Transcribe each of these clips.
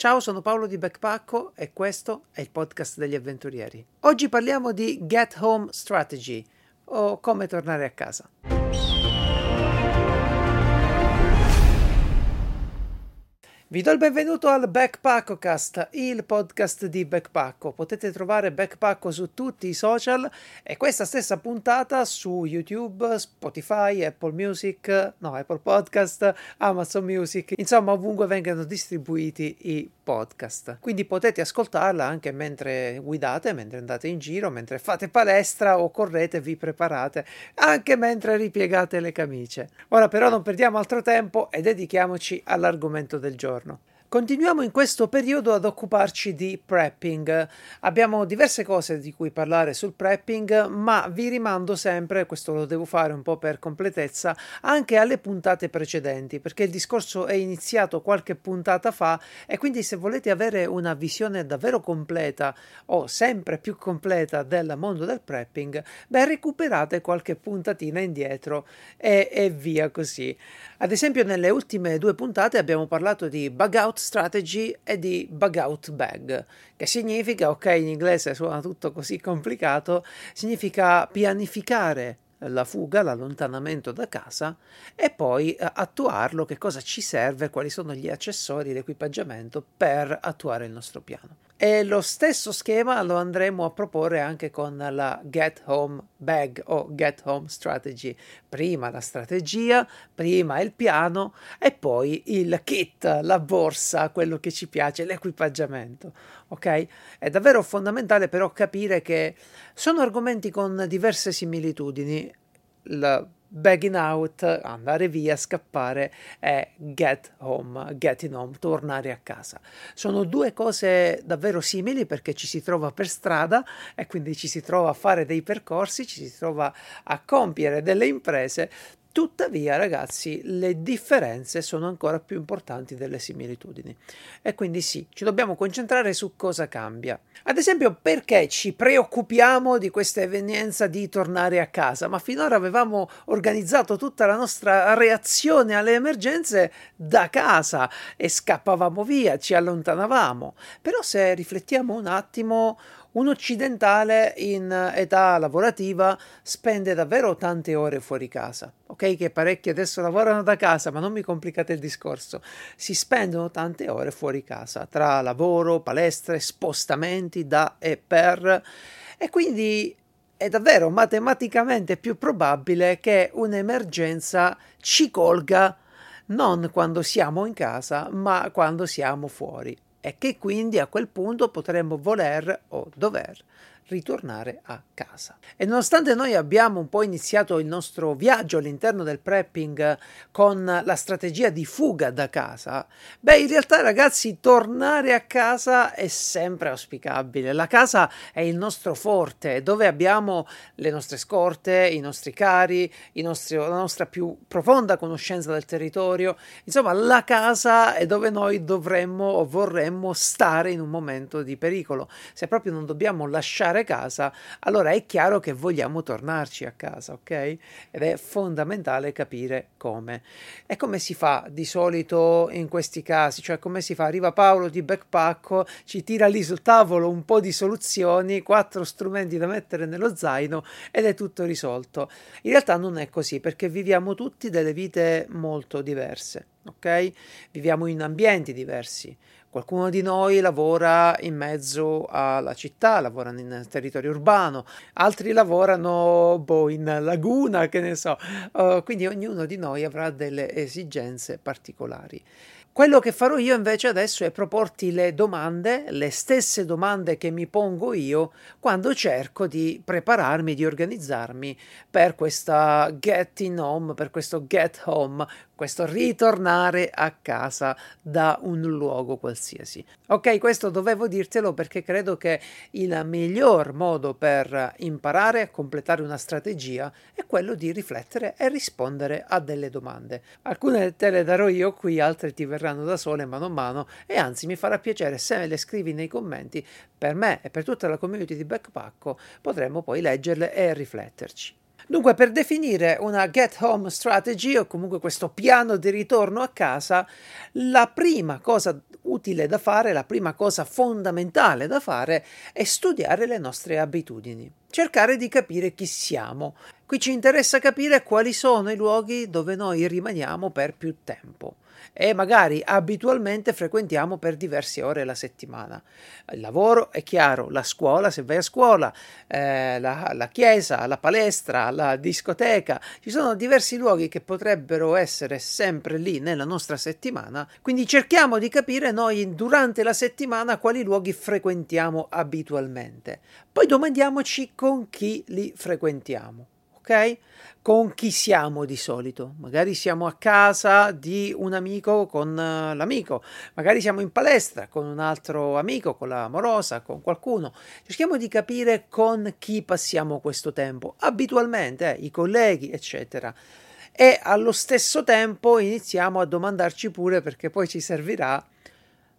Ciao, sono Paolo di Backpacko e questo è il podcast degli avventurieri. Oggi parliamo di Get Home Strategy o come tornare a casa. Vi do il benvenuto al Backpackocast, il podcast di Backpacko. Potete trovare Backpacko su tutti i social e questa stessa puntata su YouTube, Spotify, Apple Music, no, Apple Podcast, Amazon Music, insomma ovunque vengano distribuiti i podcast. Quindi potete ascoltarla anche mentre guidate, mentre andate in giro, mentre fate palestra o correte, vi preparate, anche mentre ripiegate le camicie. Ora però non perdiamo altro tempo e dedichiamoci all'argomento del giorno. giorno. Continuiamo in questo periodo ad occuparci di prepping. Abbiamo diverse cose di cui parlare sul prepping, ma vi rimando sempre, questo lo devo fare un po' per completezza, anche alle puntate precedenti, perché il discorso è iniziato qualche puntata fa e quindi se volete avere una visione davvero completa o sempre più completa del mondo del prepping, beh recuperate qualche puntatina indietro e, e via così. Ad esempio nelle ultime due puntate abbiamo parlato di bug out strategy e di bug out bag, che significa, ok, in inglese suona tutto così complicato, significa pianificare la fuga, l'allontanamento da casa e poi eh, attuarlo, che cosa ci serve, quali sono gli accessori, l'equipaggiamento per attuare il nostro piano. E lo stesso schema lo andremo a proporre anche con la Get Home Bag o Get Home Strategy. Prima la strategia, prima il piano e poi il kit, la borsa, quello che ci piace, l'equipaggiamento. Ok? È davvero fondamentale però capire che sono argomenti con diverse similitudini. La bagging out, andare via, scappare e get home, getting home, tornare a casa. Sono due cose davvero simili perché ci si trova per strada e quindi ci si trova a fare dei percorsi, ci si trova a compiere delle imprese, Tuttavia, ragazzi, le differenze sono ancora più importanti delle similitudini. E quindi sì, ci dobbiamo concentrare su cosa cambia. Ad esempio, perché ci preoccupiamo di questa evenienza di tornare a casa? Ma finora avevamo organizzato tutta la nostra reazione alle emergenze da casa e scappavamo via, ci allontanavamo. Però se riflettiamo un attimo, un occidentale in età lavorativa spende davvero tante ore fuori casa. Ok, che parecchi adesso lavorano da casa, ma non mi complicate il discorso. Si spendono tante ore fuori casa, tra lavoro, palestre, spostamenti da e per. E quindi è davvero matematicamente più probabile che un'emergenza ci colga non quando siamo in casa, ma quando siamo fuori e che quindi a quel punto potremmo voler o dover ritornare a casa. E nonostante noi abbiamo un po' iniziato il nostro viaggio all'interno del prepping con la strategia di fuga da casa, beh, in realtà ragazzi, tornare a casa è sempre auspicabile. La casa è il nostro forte, dove abbiamo le nostre scorte, i nostri cari, i nostri, la nostra più profonda conoscenza del territorio. Insomma, la casa è dove noi dovremmo o vorremmo stare in un momento di pericolo. Se proprio non dobbiamo lasciare tornare casa, allora è chiaro che vogliamo tornarci a casa, ok? Ed è fondamentale capire come. E come si fa di solito in questi casi? Cioè, come si fa? Arriva Paolo di Backpacko, ci tira lì sul tavolo un po' di soluzioni, quattro strumenti da mettere nello zaino ed è tutto risolto. In realtà non è così perché viviamo tutti delle vite molto diverse, ok? Viviamo in ambienti diversi. Qualcuno di noi lavora in mezzo alla città, lavorano in territorio urbano, altri lavorano boh, in laguna, che ne so. Uh, quindi ognuno di noi avrà delle esigenze particolari. Quello che farò io invece adesso è proporti le domande, le stesse domande che mi pongo io quando cerco di prepararmi, di organizzarmi per questa getting home, per questo get home, questo ritornare a casa da un luogo qualsiasi. Ok, questo dovevo dirtelo perché credo che il miglior modo per imparare a completare una strategia è quello di riflettere e rispondere a delle domande. Alcune te le darò io qui, altre ti verranno da sole mano a mano e anzi mi farà piacere se me le scrivi nei commenti per me e per tutta la community di Backpacko potremmo poi leggerle e rifletterci. Dunque, per definire una get home strategy o comunque questo piano di ritorno a casa, la prima cosa utile da fare, la prima cosa fondamentale da fare è studiare le nostre abitudini, cercare di capire chi siamo. Qui ci interessa capire quali sono i luoghi dove noi rimaniamo per più tempo e magari abitualmente frequentiamo per diverse ore la settimana. Il lavoro è chiaro, la scuola, se vai a scuola, eh, la, la chiesa, la palestra, la discoteca, ci sono diversi luoghi che potrebbero essere sempre lì nella nostra settimana, quindi cerchiamo di capire noi durante la settimana quali luoghi frequentiamo abitualmente. Poi domandiamoci con chi li frequentiamo Con chi siamo di solito? Magari siamo a casa di un amico con uh, l'amico, magari siamo in palestra con un altro amico, con l'amorosa, con qualcuno. Cerchiamo di capire con chi passiamo questo tempo, abitualmente, eh, i colleghi, eccetera. E allo stesso tempo iniziamo a domandarci pure, perché poi ci servirà,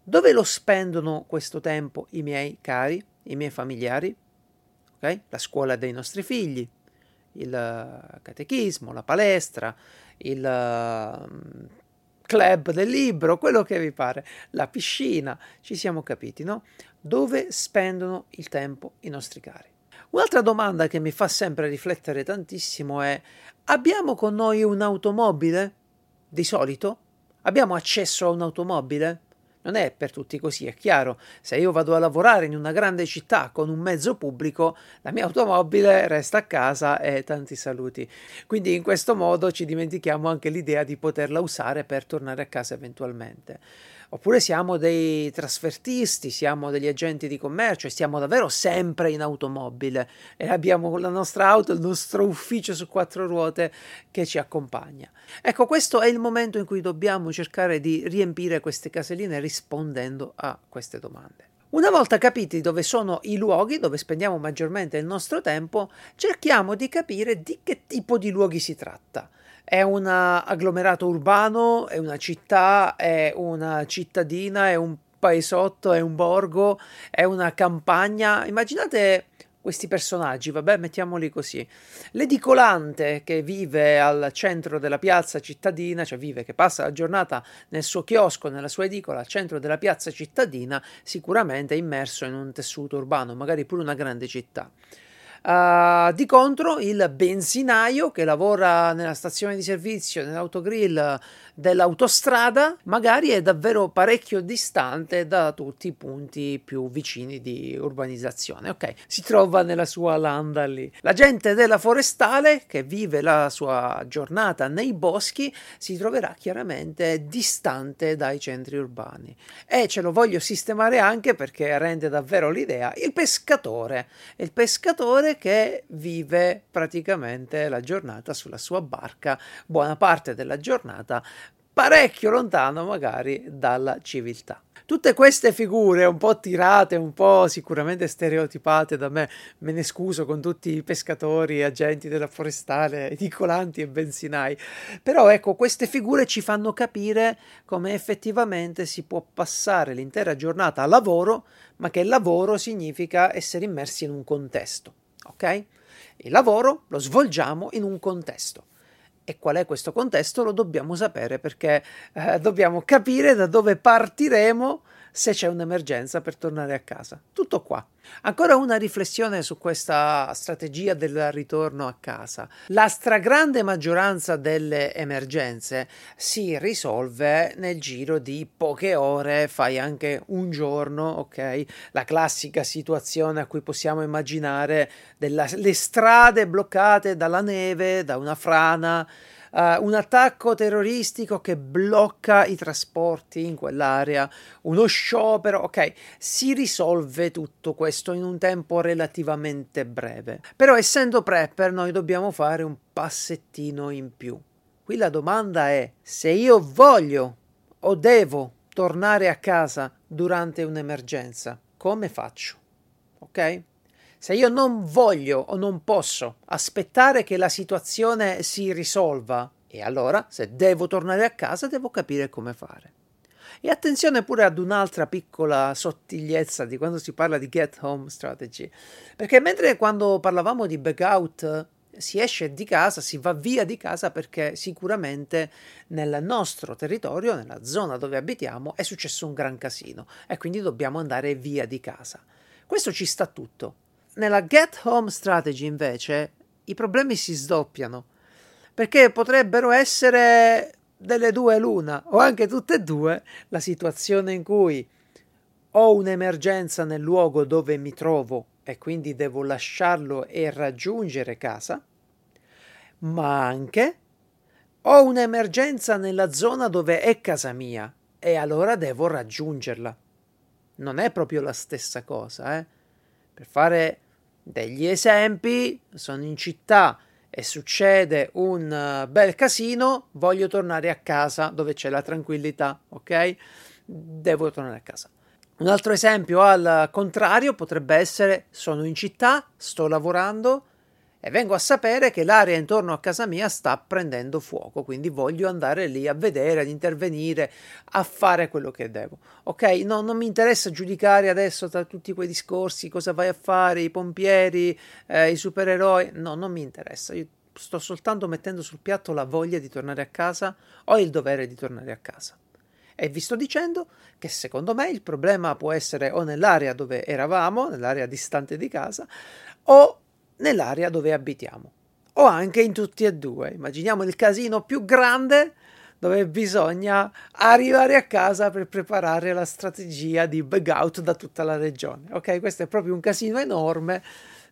dove lo spendono questo tempo i miei cari, i miei familiari? Okay? La scuola dei nostri figli, il catechismo, la palestra, il mm, club del libro, quello che vi pare, la piscina, ci siamo capiti, no? Dove spendono il tempo i nostri cari? Un'altra domanda che mi fa sempre riflettere tantissimo è: abbiamo con noi un'automobile? Di solito? Abbiamo accesso a un'automobile? Non è per tutti così, è chiaro. Se io vado a lavorare in una grande città con un mezzo pubblico, la mia automobile resta a casa e tanti saluti. Quindi in questo modo ci dimentichiamo anche l'idea di poterla usare per tornare a casa eventualmente oppure siamo dei trasfertisti, siamo degli agenti di commercio e stiamo davvero sempre in automobile e abbiamo la nostra auto, il nostro ufficio su quattro ruote che ci accompagna. Ecco, questo è il momento in cui dobbiamo cercare di riempire queste caselline rispondendo a queste domande. Una volta capiti dove sono i luoghi dove spendiamo maggiormente il nostro tempo, cerchiamo di capire di che tipo di luoghi si tratta. È un agglomerato urbano, è una città, è una cittadina, è un paesotto, è un borgo, è una campagna. Immaginate questi personaggi, vabbè, mettiamoli così. L'edicolante che vive al centro della piazza cittadina, cioè vive, che passa la giornata nel suo chiosco, nella sua edicola, al centro della piazza cittadina, sicuramente è immerso in un tessuto urbano, magari pure una grande città. Uh, di contro, il benzinaio che lavora nella stazione di servizio, nell'autogrill dell'autostrada, magari è davvero parecchio distante da tutti i punti più vicini di urbanizzazione. Ok, si trova nella sua landa lì. La gente della forestale che vive la sua giornata nei boschi si troverà chiaramente distante dai centri urbani. E ce lo voglio sistemare anche perché rende davvero l'idea il pescatore. Il pescatore che vive praticamente la giornata sulla sua barca, buona parte della giornata parecchio lontano magari dalla civiltà. Tutte queste figure un po' tirate, un po' sicuramente stereotipate da me, me ne scuso con tutti i pescatori, agenti della forestale, edicolanti e benzinai, però ecco, queste figure ci fanno capire come effettivamente si può passare l'intera giornata a lavoro, ma che lavoro significa essere immersi in un contesto, ok? Il lavoro lo svolgiamo in un contesto. E qual è questo contesto lo dobbiamo sapere perché eh, dobbiamo capire da dove partiremo se c'è un'emergenza per tornare a casa. Tutto qua. Ancora una riflessione su questa strategia del ritorno a casa. La stragrande maggioranza delle emergenze si risolve nel giro di poche ore, fai anche un giorno, ok? La classica situazione a cui possiamo immaginare delle strade bloccate dalla neve, da una frana uh, un attacco terroristico che blocca i trasporti in quell'area, uno sciopero, ok, si risolve tutto questo in un tempo relativamente breve. Però essendo prepper noi dobbiamo fare un passettino in più. Qui la domanda è se io voglio o devo tornare a casa durante un'emergenza, come faccio? Ok? Se io non voglio o non posso aspettare che la situazione si risolva, e allora se devo tornare a casa devo capire come fare. E attenzione pure ad un'altra piccola sottigliezza di quando si parla di get home strategy, perché mentre quando parlavamo di back out si esce di casa, si va via di casa perché sicuramente nel nostro territorio, nella zona dove abitiamo, è successo un gran casino e quindi dobbiamo andare via di casa. Questo ci sta tutto. Nella Get Home Strategy invece i problemi si sdoppiano perché potrebbero essere delle due l'una o anche tutte e due la situazione in cui ho un'emergenza nel luogo dove mi trovo e quindi devo lasciarlo e raggiungere casa, ma anche ho un'emergenza nella zona dove è casa mia e allora devo raggiungerla. Non è proprio la stessa cosa, eh? Per fare degli esempi, sono in città e succede un bel casino, voglio tornare a casa dove c'è la tranquillità, ok? Devo tornare a casa. Un altro esempio al contrario potrebbe essere sono in città, sto lavorando e vengo a sapere che l'area intorno a casa mia sta prendendo fuoco, quindi voglio andare lì a vedere, ad intervenire, a fare quello che devo. Ok, no, non mi interessa giudicare adesso tra tutti quei discorsi cosa vai a fare, i pompieri, eh, i supereroi, no, non mi interessa. Io sto soltanto mettendo sul piatto la voglia di tornare a casa o il dovere di tornare a casa. E vi sto dicendo che secondo me il problema può essere o nell'area dove eravamo, nell'area distante di casa, o nell'area dove abitiamo, o anche in tutti e due. Immaginiamo il casino più grande dove bisogna arrivare a casa per preparare la strategia di bug out da tutta la regione. Ok, questo è proprio un casino enorme,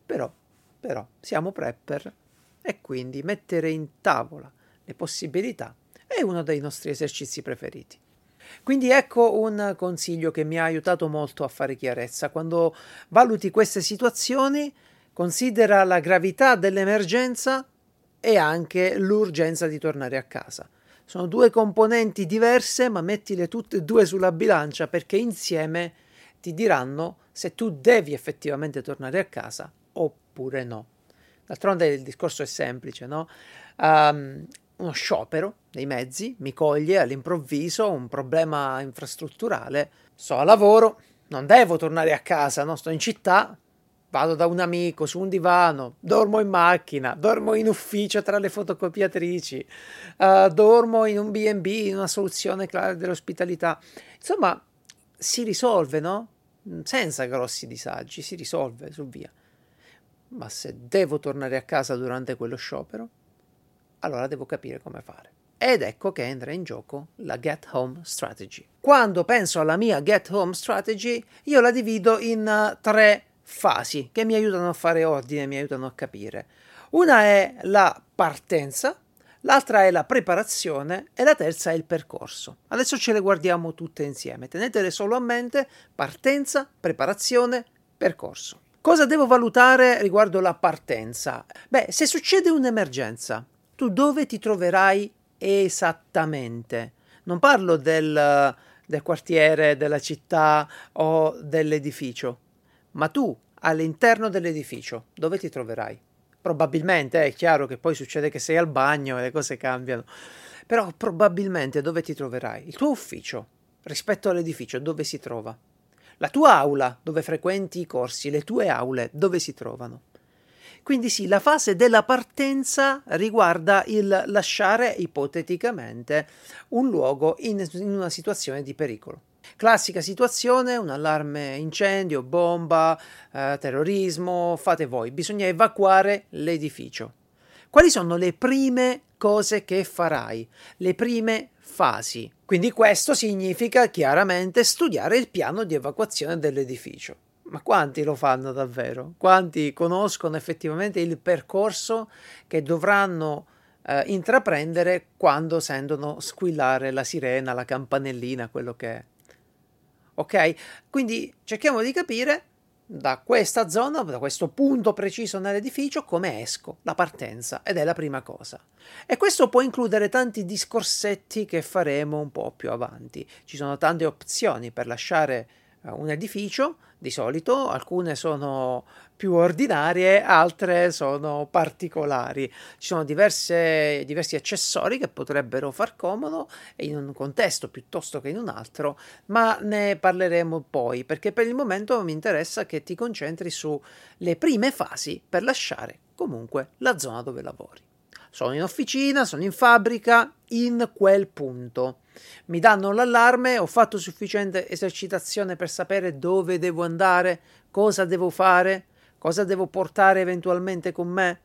però, però siamo prepper e quindi mettere in tavola le possibilità è uno dei nostri esercizi preferiti. Quindi ecco un consiglio che mi ha aiutato molto a fare chiarezza. Quando valuti queste situazioni, considera la gravità dell'emergenza e anche l'urgenza di tornare a casa. Sono due componenti diverse, ma mettile tutte e due sulla bilancia perché insieme ti diranno se tu devi effettivamente tornare a casa oppure no. D'altronde il discorso è semplice, no? Um, uno sciopero dei mezzi, mi coglie all'improvviso un problema infrastrutturale, sto a lavoro, non devo tornare a casa, no? sto in città, vado da un amico su un divano, dormo in macchina, dormo in ufficio tra le fotocopiatrici, uh, dormo in un BB, in una soluzione dell'ospitalità. Insomma, si risolve, no? Senza grossi disagi, si risolve su via. Ma se devo tornare a casa durante quello sciopero, allora devo capire come fare. Ed ecco che entra in gioco la Get Home Strategy. Quando penso alla mia Get Home Strategy, io la divido in uh, tre fasi che mi aiutano a fare ordine, mi aiutano a capire. Una è la partenza, l'altra è la preparazione e la terza è il percorso. Adesso ce le guardiamo tutte insieme. Tenetele solo a mente partenza, preparazione, percorso. Cosa devo valutare riguardo la partenza? Beh, se succede un'emergenza, tu dove ti troverai esattamente? Non parlo del, del quartiere, della città o dell'edificio, ma tu all'interno dell'edificio dove ti troverai? Probabilmente è chiaro che poi succede che sei al bagno e le cose cambiano, però probabilmente dove ti troverai? Il tuo ufficio rispetto all'edificio dove si trova? La tua aula dove frequenti i corsi, le tue aule dove si trovano? Quindi sì, la fase della partenza riguarda il lasciare ipoteticamente un luogo in, in una situazione di pericolo. Classica situazione, un allarme incendio, bomba, eh, terrorismo, fate voi, bisogna evacuare l'edificio. Quali sono le prime cose che farai? Le prime fasi. Quindi questo significa chiaramente studiare il piano di evacuazione dell'edificio. Ma quanti lo fanno davvero? Quanti conoscono effettivamente il percorso che dovranno eh, intraprendere quando sentono squillare la sirena, la campanellina, quello che è? Ok? Quindi cerchiamo di capire da questa zona, da questo punto preciso nell'edificio, come esco, la partenza, ed è la prima cosa. E questo può includere tanti discorsetti che faremo un po' più avanti. Ci sono tante opzioni per lasciare uh, un edificio, di solito, alcune sono più ordinarie, altre sono particolari. Ci sono diverse, diversi accessori che potrebbero far comodo in un contesto piuttosto che in un altro, ma ne parleremo poi perché per il momento mi interessa che ti concentri sulle prime fasi per lasciare comunque la zona dove lavori. Sono in officina, sono in fabbrica, in quel punto. Mi danno l'allarme, ho fatto sufficiente esercitazione per sapere dove devo andare, cosa devo fare, cosa devo portare eventualmente con me?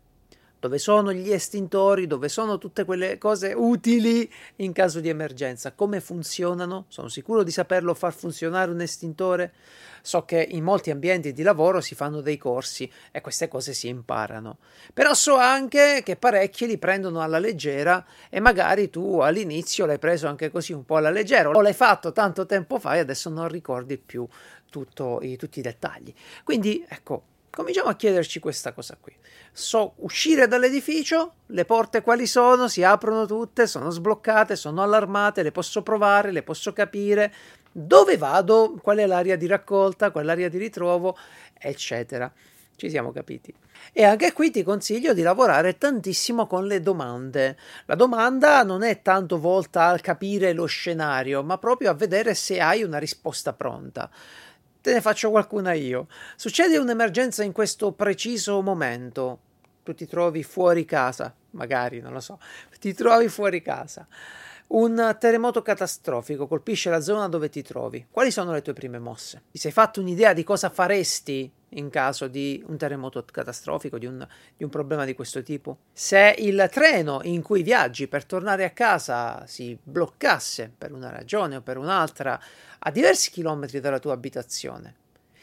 Dove sono gli estintori, dove sono tutte quelle cose utili in caso di emergenza, come funzionano, sono sicuro di saperlo far funzionare un estintore, so che in molti ambienti di lavoro si fanno dei corsi e queste cose si imparano, però so anche che parecchi li prendono alla leggera e magari tu all'inizio l'hai preso anche così un po' alla leggera. O l'hai fatto tanto tempo fa e adesso non ricordi più tutto, i, tutti i dettagli. Quindi ecco, cominciamo a chiederci questa cosa qui. So uscire dall'edificio, le porte quali sono, si aprono tutte, sono sbloccate, sono allarmate, le posso provare, le posso capire, dove vado, qual è l'area di raccolta, qual è l'area di ritrovo, eccetera. Ci siamo capiti. E anche qui ti consiglio di lavorare tantissimo con le domande. La domanda non è tanto volta a capire lo scenario, ma proprio a vedere se hai una risposta pronta. Te ne faccio qualcuna io. Succede un'emergenza in questo preciso momento. Tu ti trovi fuori casa, magari, non lo so. Ti trovi fuori casa. Un terremoto catastrofico colpisce la zona dove ti trovi. Quali sono le tue prime mosse? Ti sei fatto un'idea di cosa faresti in caso di un terremoto catastrofico, di un, di un, problema di questo tipo? Se il treno in cui viaggi per tornare a casa si bloccasse per una ragione o per un'altra a diversi chilometri dalla tua abitazione,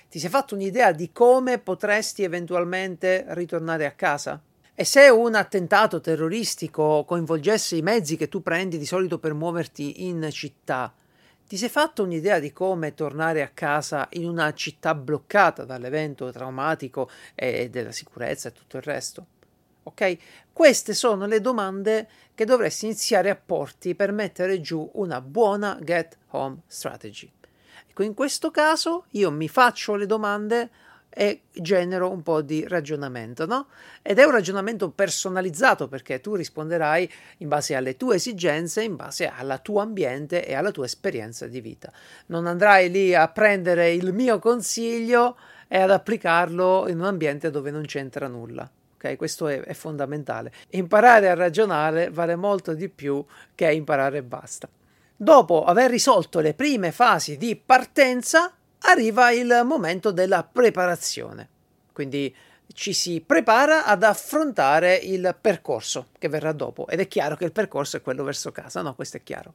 ti sei fatto un'idea di come potresti eventualmente ritornare a casa? E se un attentato terroristico coinvolgesse i mezzi che tu prendi di solito per muoverti in città, ti sei fatto un'idea di come tornare a casa in una città bloccata dall'evento traumatico e della sicurezza e tutto il resto? Ok? Queste sono le domande che dovresti iniziare a porti per mettere giù una buona get home strategy. Ecco, in questo caso io mi faccio le domande e genero un po' di ragionamento, no? Ed è un ragionamento personalizzato perché tu risponderai in base alle tue esigenze, in base al tuo ambiente e alla tua esperienza di vita. Non andrai lì a prendere il mio consiglio e ad applicarlo in un ambiente dove non c'entra nulla. Ok, questo è, è fondamentale. Imparare a ragionare vale molto di più che imparare e basta. Dopo aver risolto le prime fasi di partenza, arriva il momento della preparazione. Quindi ci si prepara ad affrontare il percorso che verrà dopo ed è chiaro che il percorso è quello verso casa, no? Questo è chiaro.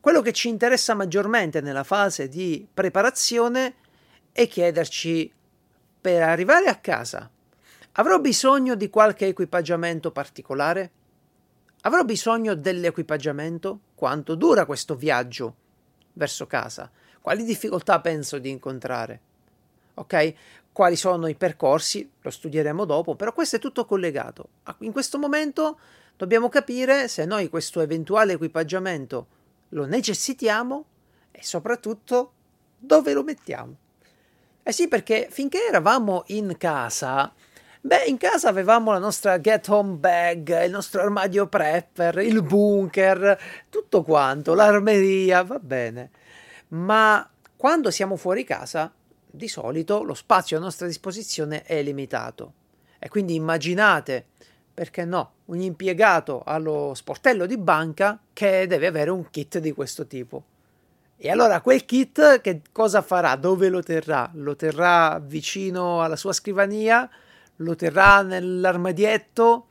Quello che ci interessa maggiormente nella fase di preparazione è chiederci per arrivare a casa avrò bisogno di qualche equipaggiamento particolare? Avrò bisogno dell'equipaggiamento? Quanto dura questo viaggio verso casa? Quali difficoltà penso di incontrare? Ok? Quali sono i percorsi? Lo studieremo dopo, però questo è tutto collegato. In questo momento dobbiamo capire se noi questo eventuale equipaggiamento lo necessitiamo e soprattutto dove lo mettiamo. Eh sì, perché finché eravamo in casa, beh, in casa avevamo la nostra get home bag, il nostro armadio prepper, il bunker, tutto quanto, l'armeria, va bene ma quando siamo fuori casa, di solito lo spazio a nostra disposizione è limitato. E quindi immaginate, perché no, un impiegato allo sportello di banca che deve avere un kit di questo tipo. E allora quel kit che cosa farà? Dove lo terrà? Lo terrà vicino alla sua scrivania? Lo terrà nell'armadietto?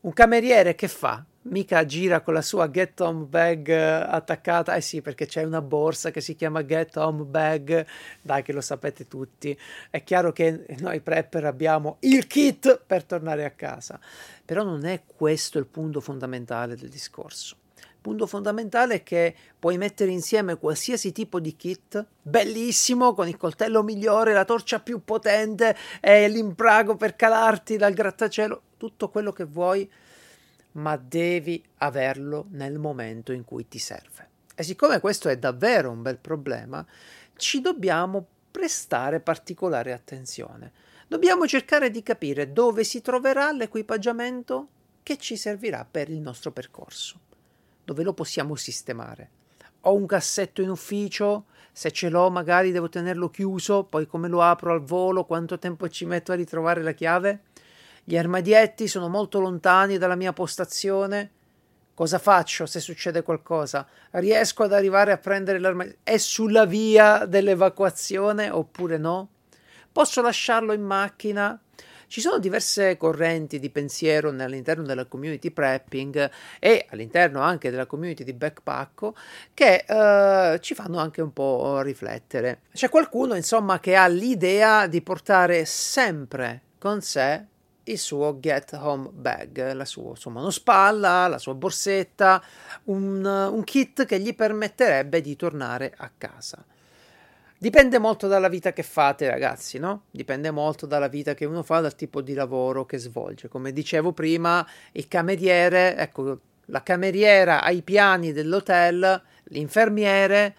Un cameriere che fa? Mica gira con la sua get home bag eh, attaccata. Eh sì, perché c'è una borsa che si chiama get home bag. Dai, che lo sapete tutti. È chiaro che noi prepper abbiamo il kit per tornare a casa. Però non è questo il punto fondamentale del discorso. Il punto fondamentale è che puoi mettere insieme qualsiasi tipo di kit, bellissimo, con il coltello migliore, la torcia più potente e l'imprago per calarti dal grattacielo, tutto quello che vuoi ma devi averlo nel momento in cui ti serve. E siccome questo è davvero un bel problema, ci dobbiamo prestare particolare attenzione. Dobbiamo cercare di capire dove si troverà l'equipaggiamento che ci servirà per il nostro percorso, dove lo possiamo sistemare. Ho un cassetto in ufficio, se ce l'ho magari devo tenerlo chiuso, poi come lo apro al volo, quanto tempo ci metto a ritrovare la chiave? Gli armadietti sono molto lontani dalla mia postazione. Cosa faccio se succede qualcosa? Riesco ad arrivare a prendere l'armadietto? È sulla via dell'evacuazione oppure no? Posso lasciarlo in macchina? Ci sono diverse correnti di pensiero all'interno della community prepping e all'interno anche della community di backpacko che eh, ci fanno anche un po' riflettere. C'è qualcuno, insomma, che ha l'idea di portare sempre con sé il suo get home bag, la sua, sua monospalla, la sua borsetta, un, un kit che gli permetterebbe di tornare a casa. Dipende molto dalla vita che fate, ragazzi, no? Dipende molto dalla vita che uno fa, dal tipo di lavoro che svolge. Come dicevo prima, il cameriere, ecco, la cameriera ha i piani dell'hotel, l'infermiere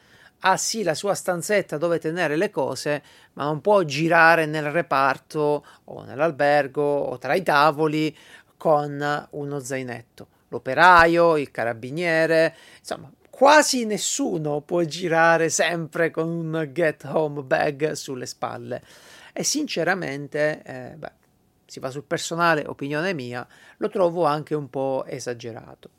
ha sì la sua stanzetta dove tenere le cose, ma non può girare nel reparto o nell'albergo o tra i tavoli con uno zainetto. L'operaio, il carabiniere, insomma, quasi nessuno può girare sempre con un get home bag sulle spalle. E sinceramente, eh, beh, si va sul personale, opinione mia, lo trovo anche un po' esagerato.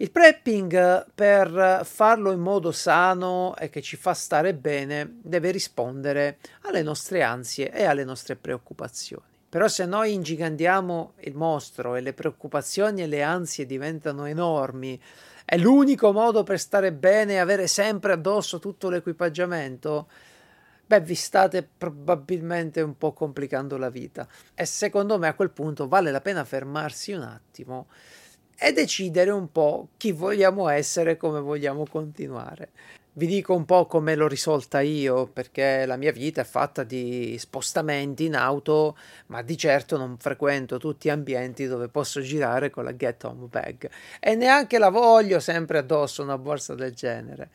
Il prepping, per farlo in modo sano e che ci fa stare bene, deve rispondere alle nostre ansie e alle nostre preoccupazioni. Però se noi ingigantiamo il mostro e le preoccupazioni e le ansie diventano enormi, è l'unico modo per stare bene e avere sempre addosso tutto l'equipaggiamento, beh, vi state probabilmente un po' complicando la vita. E secondo me a quel punto vale la pena fermarsi un attimo e decidere un po' chi vogliamo essere e come vogliamo continuare. Vi dico un po' come l'ho risolta io, perché la mia vita è fatta di spostamenti in auto, ma di certo non frequento tutti ambienti dove posso girare con la Get Home Bag e neanche la voglio sempre addosso una borsa del genere.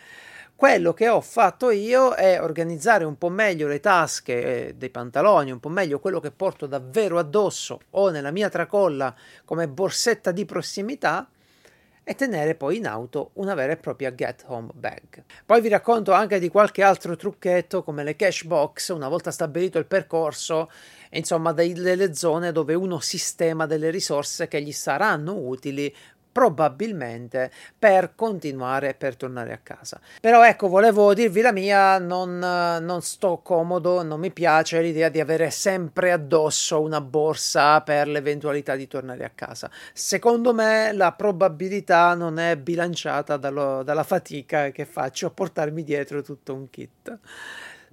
Quello che ho fatto io è organizzare un po' meglio le tasche eh, dei pantaloni, un po' meglio quello che porto davvero addosso o nella mia tracolla come borsetta di prossimità e tenere poi in auto una vera e propria get home bag. Poi vi racconto anche di qualche altro trucchetto come le cash box, una volta stabilito il percorso, insomma delle zone dove uno sistema delle risorse che gli saranno utili probabilmente per continuare per tornare a casa. Però ecco, volevo dirvi la mia, non, non, sto comodo, non mi piace l'idea di avere sempre addosso una borsa per l'eventualità di tornare a casa. Secondo me la probabilità non è bilanciata dallo, dalla fatica che faccio a portarmi dietro tutto un kit.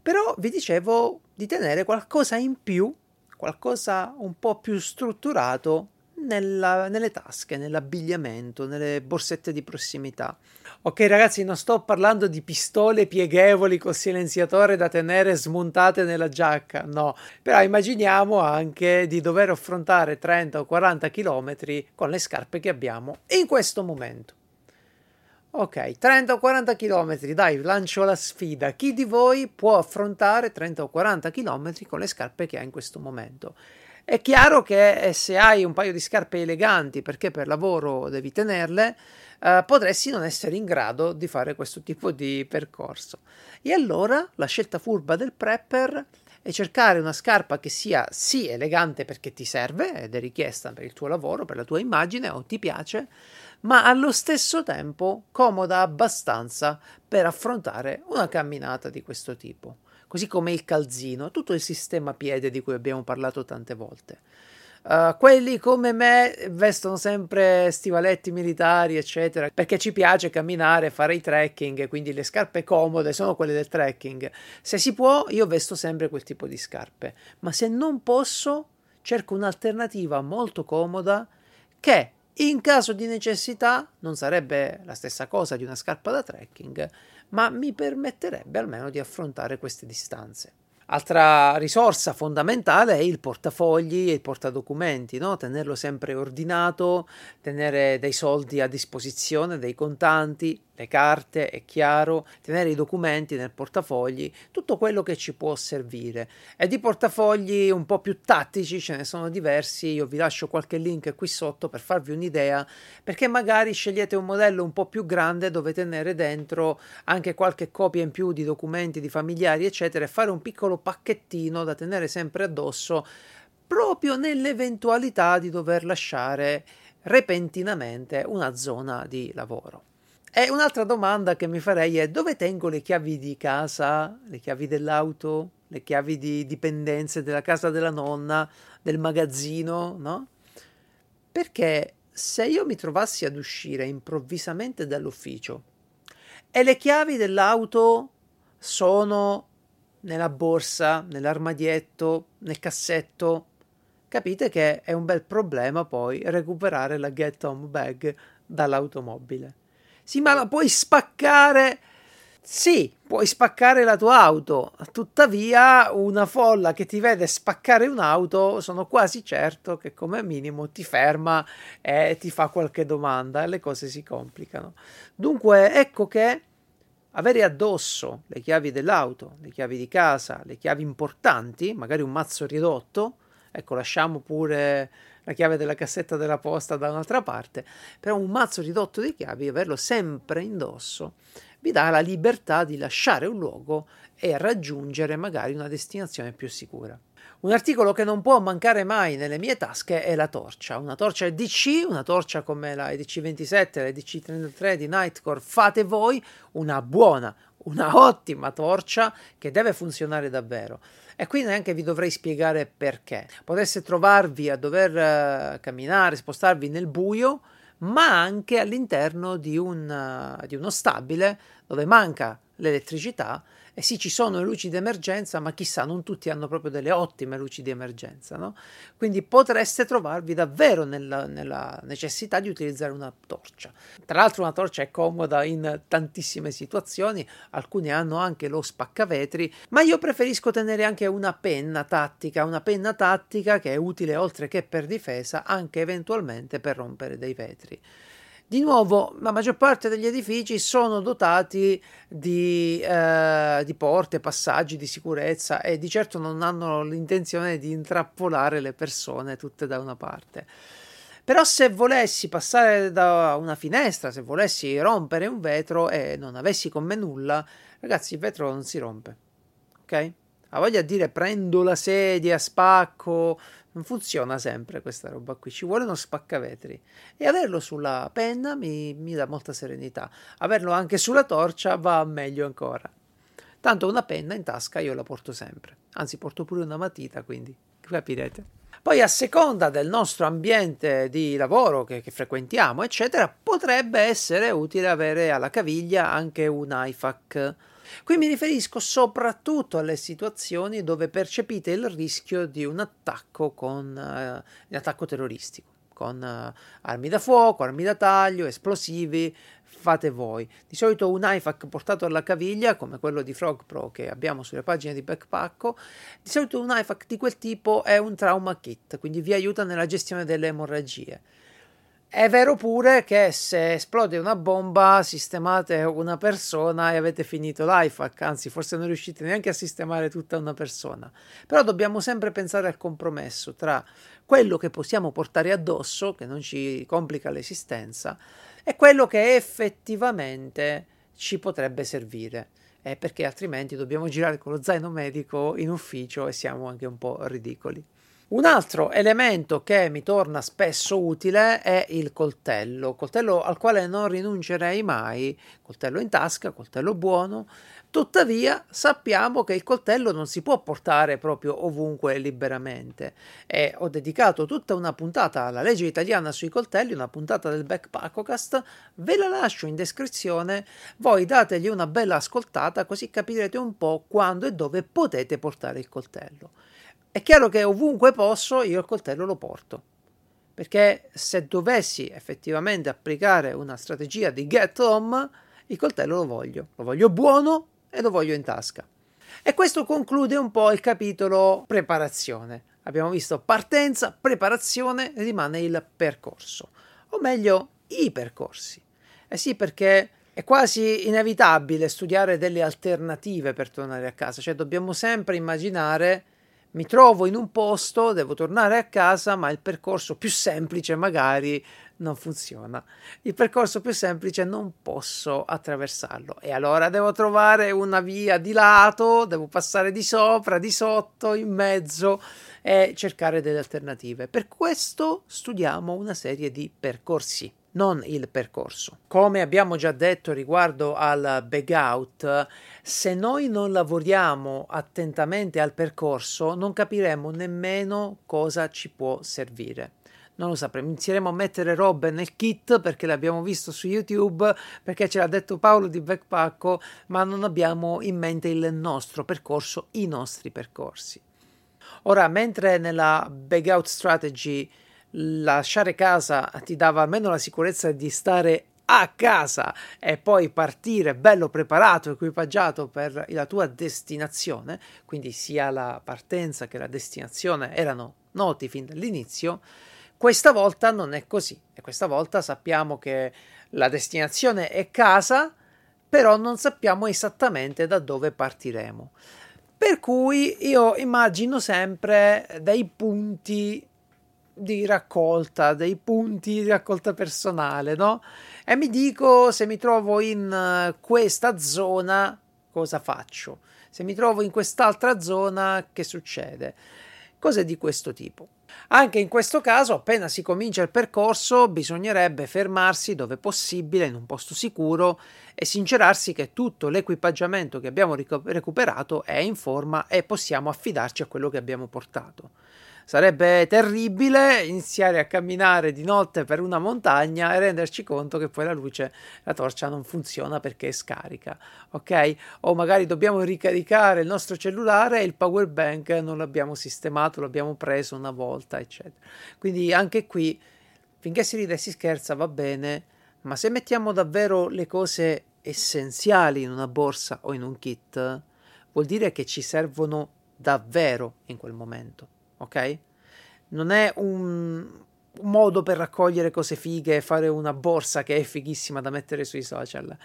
Però vi dicevo di tenere qualcosa in più, qualcosa un po' più strutturato nella, nelle tasche, nell'abbigliamento, nelle borsette di prossimità. Ok ragazzi, non sto parlando di pistole pieghevoli con silenziatore da tenere smontate nella giacca, no, però immaginiamo anche di dover affrontare 30 o 40 km con le scarpe che abbiamo in questo momento. Ok, 30 o 40 km, dai, lancio la sfida. Chi di voi può affrontare 30 o 40 km con le scarpe che ha in questo momento? È chiaro che eh, se hai un paio di scarpe eleganti perché per lavoro devi tenerle, eh, potresti non essere in grado di fare questo tipo di percorso. E allora la scelta furba del prepper è cercare una scarpa che sia sì elegante perché ti serve ed è richiesta per il tuo lavoro, per la tua immagine o ti piace, ma allo stesso tempo comoda abbastanza per affrontare una camminata di questo tipo così come il calzino, tutto il sistema piede di cui abbiamo parlato tante volte. Uh, quelli come me vestono sempre stivaletti militari, eccetera, perché ci piace camminare, fare i trekking, quindi le scarpe comode sono quelle del trekking. Se si può, io vesto sempre quel tipo di scarpe, ma se non posso, cerco un'alternativa molto comoda che in caso di necessità non sarebbe la stessa cosa di una scarpa da trekking, ma mi permetterebbe almeno di affrontare queste distanze. Altra risorsa fondamentale è il portafogli e il portadocumenti, no? tenerlo sempre ordinato, tenere dei soldi a disposizione, dei contanti, le carte, è chiaro, tenere i documenti nel portafogli, tutto quello che ci può servire. E di portafogli un po' più tattici ce ne sono diversi, io vi lascio qualche link qui sotto per farvi un'idea, perché magari scegliete un modello un po' più grande dove tenere dentro anche qualche copia in più di documenti, di familiari, eccetera, e fare un piccolo pacchettino da tenere sempre addosso proprio nell'eventualità di dover lasciare repentinamente una zona di lavoro. E un'altra domanda che mi farei è dove tengo le chiavi di casa, le chiavi dell'auto, le chiavi di dipendenze della casa della nonna, del magazzino, no? Perché se io mi trovassi ad uscire improvvisamente dall'ufficio e le chiavi dell'auto sono nella borsa, nell'armadietto, nel cassetto, capite che è un bel problema poi recuperare la get home bag dall'automobile. Sì, ma puoi spaccare sì, puoi spaccare la tua auto, tuttavia una folla che ti vede spaccare un'auto sono quasi certo che come minimo ti ferma e ti fa qualche domanda e le cose si complicano. Dunque ecco che avere addosso le chiavi dell'auto, le chiavi di casa, le chiavi importanti, magari un mazzo ridotto, ecco lasciamo pure la chiave della cassetta della posta da un'altra parte, però un mazzo ridotto di chiavi, averlo sempre indosso vi dà la libertà di lasciare un luogo e raggiungere magari una destinazione più sicura. Un articolo che non può mancare mai nelle mie tasche è la torcia, una torcia EDC, una torcia come la EDC27, la EDC33 di Nightcore, fate voi una buona, una ottima torcia che deve funzionare davvero. E qui neanche vi dovrei spiegare perché. Potreste trovarvi a dover uh, camminare, spostarvi nel buio ma anche all'interno di, un, di uno stabile dove manca l'elettricità e sì, ci sono le luci di emergenza, ma chissà, non tutti hanno proprio delle ottime luci di emergenza, no? Quindi potreste trovarvi davvero nella, nella, necessità di utilizzare una torcia. Tra l'altro una torcia è comoda in tantissime situazioni, alcuni hanno anche lo spaccavetri, ma io preferisco tenere anche una penna tattica, una penna tattica che è utile oltre che per difesa, anche eventualmente per rompere dei vetri. Di nuovo, la maggior parte degli edifici sono dotati di, eh, di, porte, passaggi di sicurezza e di certo non hanno l'intenzione di intrappolare le persone tutte da una parte. Però se volessi passare da una finestra, se volessi rompere un vetro e non avessi con me nulla, ragazzi, il vetro non si rompe. Ok? Ha voglia di dire prendo la sedia, spacco, non funziona sempre questa roba qui, ci vuole uno spaccavetri e averlo sulla penna mi, mi dà molta serenità, averlo anche sulla torcia va meglio ancora. Tanto una penna in tasca io la porto sempre, anzi porto pure una matita, quindi capirete. Poi a seconda del nostro ambiente di lavoro che, che, frequentiamo, eccetera, potrebbe essere utile avere alla caviglia anche un IFAC Qui mi riferisco soprattutto alle situazioni dove percepite il rischio di un attacco con uh, un attacco terroristico, con uh, armi da fuoco, armi da taglio, esplosivi, fate voi. Di solito un IFAC portato alla caviglia, come quello di Frog Pro che abbiamo sulle pagine di Backpacko, di solito un IFAC di quel tipo è un trauma kit, quindi vi aiuta nella gestione delle emorragie. È vero pure che se esplode una bomba sistemate una persona e avete finito l'IFAC, anzi forse non riuscite neanche a sistemare tutta una persona. Però dobbiamo sempre pensare al compromesso tra quello che possiamo portare addosso, che non ci complica l'esistenza, e quello che effettivamente ci potrebbe servire. Eh, perché altrimenti dobbiamo girare con lo zaino medico in ufficio e siamo anche un po' ridicoli. Un altro elemento che mi torna spesso utile è il coltello, coltello al quale non rinuncerei mai, coltello in tasca, coltello buono. Tuttavia sappiamo che il coltello non si può portare proprio ovunque liberamente e ho dedicato tutta una puntata alla legge italiana sui coltelli, una puntata del Backpackocast, ve la lascio in descrizione, voi dategli una bella ascoltata così capirete un po' quando e dove potete portare il coltello. È chiaro che ovunque posso io il coltello lo porto, perché se dovessi effettivamente applicare una strategia di get home, il coltello lo voglio, lo voglio buono e lo voglio in tasca. E questo conclude un po' il capitolo preparazione. Abbiamo visto partenza, preparazione, rimane il percorso, o meglio i percorsi. Eh sì, perché è quasi inevitabile studiare delle alternative per tornare a casa, cioè dobbiamo sempre immaginare mi trovo in un posto, devo tornare a casa, ma il percorso più semplice magari non funziona. Il percorso più semplice non posso attraversarlo e allora devo trovare una via di lato, devo passare di sopra, di sotto, in mezzo e cercare delle alternative. Per questo studiamo una serie di percorsi non il percorso. Come abbiamo già detto riguardo al bag out, se noi non lavoriamo attentamente al percorso, non capiremo nemmeno cosa ci può servire. Non lo sapremo, inizieremo a mettere robe nel kit perché l'abbiamo visto su YouTube, perché ce l'ha detto Paolo di Backpacko, ma non abbiamo in mente il nostro percorso, i nostri percorsi. Ora, mentre nella bag out strategy lasciare casa ti dava almeno la sicurezza di stare a casa e poi partire bello preparato, equipaggiato per la tua destinazione, quindi sia la partenza che la destinazione erano noti fin dall'inizio, questa volta non è così. E questa volta sappiamo che la destinazione è casa, però non sappiamo esattamente da dove partiremo. Per cui io immagino sempre dei punti di raccolta, dei punti di raccolta personale, no? E mi dico se mi trovo in eh, questa zona cosa faccio? Se mi trovo in quest'altra zona che succede? Cose di questo tipo. Anche in questo caso, appena si comincia il percorso, bisognerebbe fermarsi dove possibile, in un posto sicuro, e sincerarsi che tutto l'equipaggiamento che abbiamo recuperato è in forma e possiamo affidarci a quello che abbiamo portato. Sarebbe terribile iniziare a camminare di notte per una montagna e renderci conto che poi la luce, la torcia non funziona perché è scarica, ok? O magari dobbiamo ricaricare il nostro cellulare e il power bank non l'abbiamo sistemato, l'abbiamo preso una volta, eccetera. Quindi anche qui, finché si ride e si scherza, va bene, ma se mettiamo davvero le cose essenziali in una borsa o in un kit, vuol dire che ci servono davvero in quel momento ok? Non è un, un modo per raccogliere cose fighe e fare una borsa che è fighissima da mettere sui social.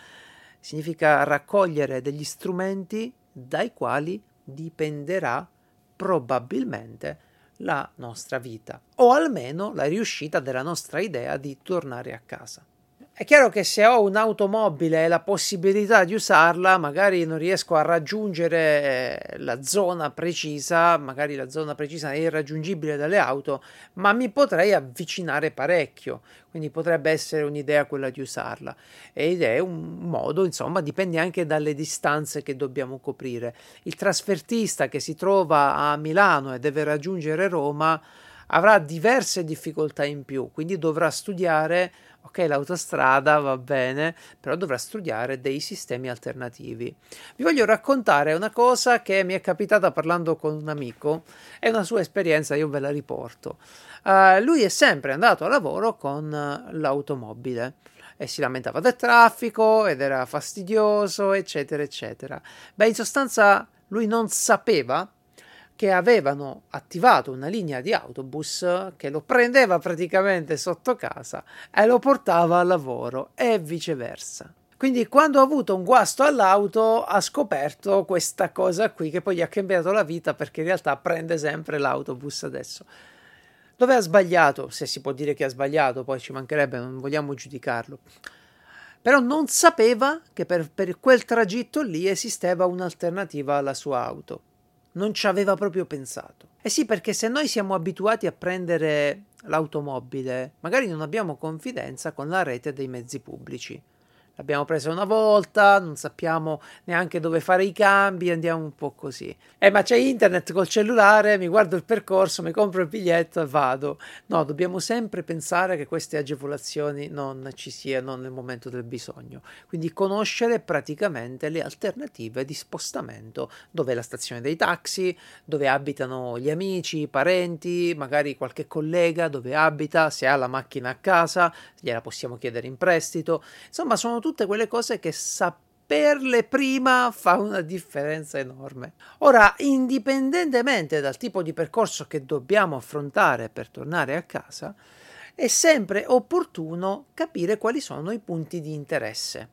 Significa raccogliere degli strumenti dai quali dipenderà probabilmente la nostra vita o almeno la riuscita della nostra idea di tornare a casa. È chiaro che se ho un'automobile e la possibilità di usarla, magari non riesco a raggiungere eh, la zona precisa, magari la zona precisa è irraggiungibile dalle auto, ma mi potrei avvicinare parecchio, quindi potrebbe essere un'idea quella di usarla. Ed è un modo, insomma, dipende anche dalle distanze che dobbiamo coprire. Il trasfertista che si trova a Milano e deve raggiungere Roma avrà diverse difficoltà in più, quindi dovrà studiare ok, l'autostrada va bene, però dovrà studiare dei sistemi alternativi. Vi voglio raccontare una cosa che mi è capitata parlando con un amico, è una sua esperienza, io ve la riporto. Uh, lui è sempre andato a lavoro con uh, l'automobile e si lamentava del traffico ed era fastidioso, eccetera, eccetera. Beh, in sostanza lui non sapeva che avevano attivato una linea di autobus che lo prendeva praticamente sotto casa e lo portava al lavoro e viceversa. Quindi quando ha avuto un guasto all'auto ha scoperto questa cosa qui che poi gli ha cambiato la vita perché in realtà prende sempre l'autobus adesso. Dove ha sbagliato? Se si può dire che ha sbagliato, poi ci mancherebbe, non vogliamo giudicarlo. Però non sapeva che per, per quel tragitto lì esisteva un'alternativa alla sua auto non ci aveva proprio pensato. Eh sì, perché se noi siamo abituati a prendere l'automobile, magari non abbiamo confidenza con la rete dei mezzi pubblici. L'abbiamo presa una volta, non sappiamo neanche dove fare i cambi, andiamo un po' così. Eh, ma c'è internet col cellulare, mi guardo il percorso, mi compro il biglietto e vado. No, dobbiamo sempre pensare che queste agevolazioni non ci siano nel momento del bisogno. Quindi conoscere praticamente le alternative di spostamento, dove è la stazione dei taxi, dove abitano gli amici, i parenti, magari qualche collega dove abita, se ha la macchina a casa, gliela possiamo chiedere in prestito. Insomma, sono tutte quelle cose che saperle prima fa una differenza enorme. Ora, indipendentemente dal tipo di percorso che dobbiamo affrontare per tornare a casa, è sempre opportuno capire quali sono i punti di interesse.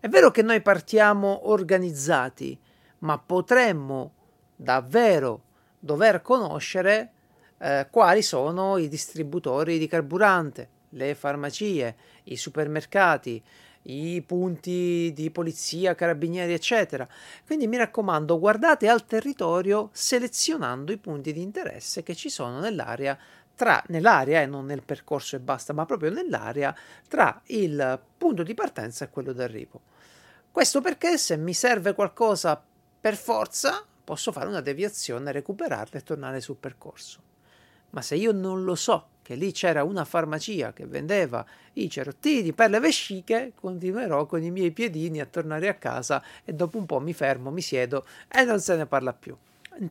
È vero che noi partiamo organizzati, ma potremmo davvero dover conoscere eh, quali sono i distributori di carburante, le farmacie, i supermercati, i punti di polizia, carabinieri, eccetera. Quindi mi raccomando, guardate al territorio selezionando i punti di interesse che ci sono nell'area tra nell'area e non nel percorso e basta, ma proprio nell'area tra il punto di partenza e quello d'arrivo. Questo perché se mi serve qualcosa per forza, posso fare una deviazione, recuperarla e tornare sul percorso. Ma se io non lo so che lì c'era una farmacia che vendeva i cerottini per le vesciche, continuerò con i miei piedini a tornare a casa e dopo un po' mi fermo, mi siedo e non se ne parla più.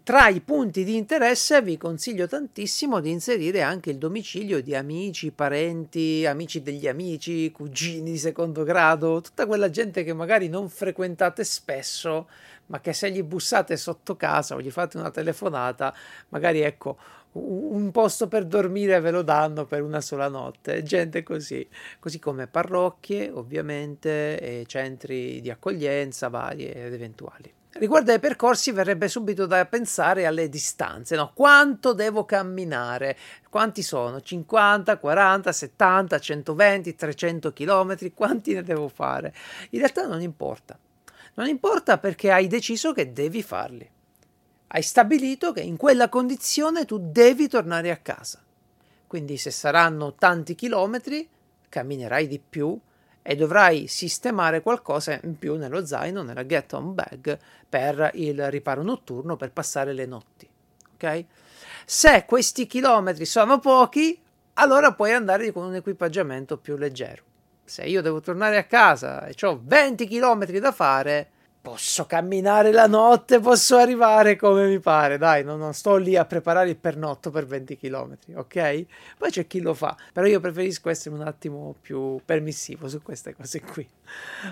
Tra i punti di interesse vi consiglio tantissimo di inserire anche il domicilio di amici, parenti, amici degli amici, cugini di secondo grado, tutta quella gente che magari non frequentate spesso, ma che se gli bussate sotto casa o gli fate una telefonata, magari ecco un posto per dormire ve lo danno per una sola notte, gente così, così come parrocchie ovviamente e centri di accoglienza vari ed eventuali. Riguardo ai percorsi verrebbe subito da pensare alle distanze, no? Quanto devo camminare? Quanti sono? 50, 40, 70, 120, 300 km? Quanti ne devo fare? In realtà non importa. Non importa perché hai deciso che devi farli. Hai stabilito che in quella condizione tu devi tornare a casa. Quindi se saranno tanti chilometri, camminerai di più e dovrai sistemare qualcosa in più nello zaino, nella get on bag, per il riparo notturno, per passare le notti. Ok? Se questi chilometri sono pochi, allora puoi andare con un equipaggiamento più leggero. Se io devo tornare a casa e ho 20 chilometri da fare, posso camminare la notte, posso arrivare come mi pare, dai, non, non, sto lì a preparare il pernotto per 20 km, ok? Poi c'è chi lo fa, però io preferisco essere un attimo più permissivo su queste cose qui.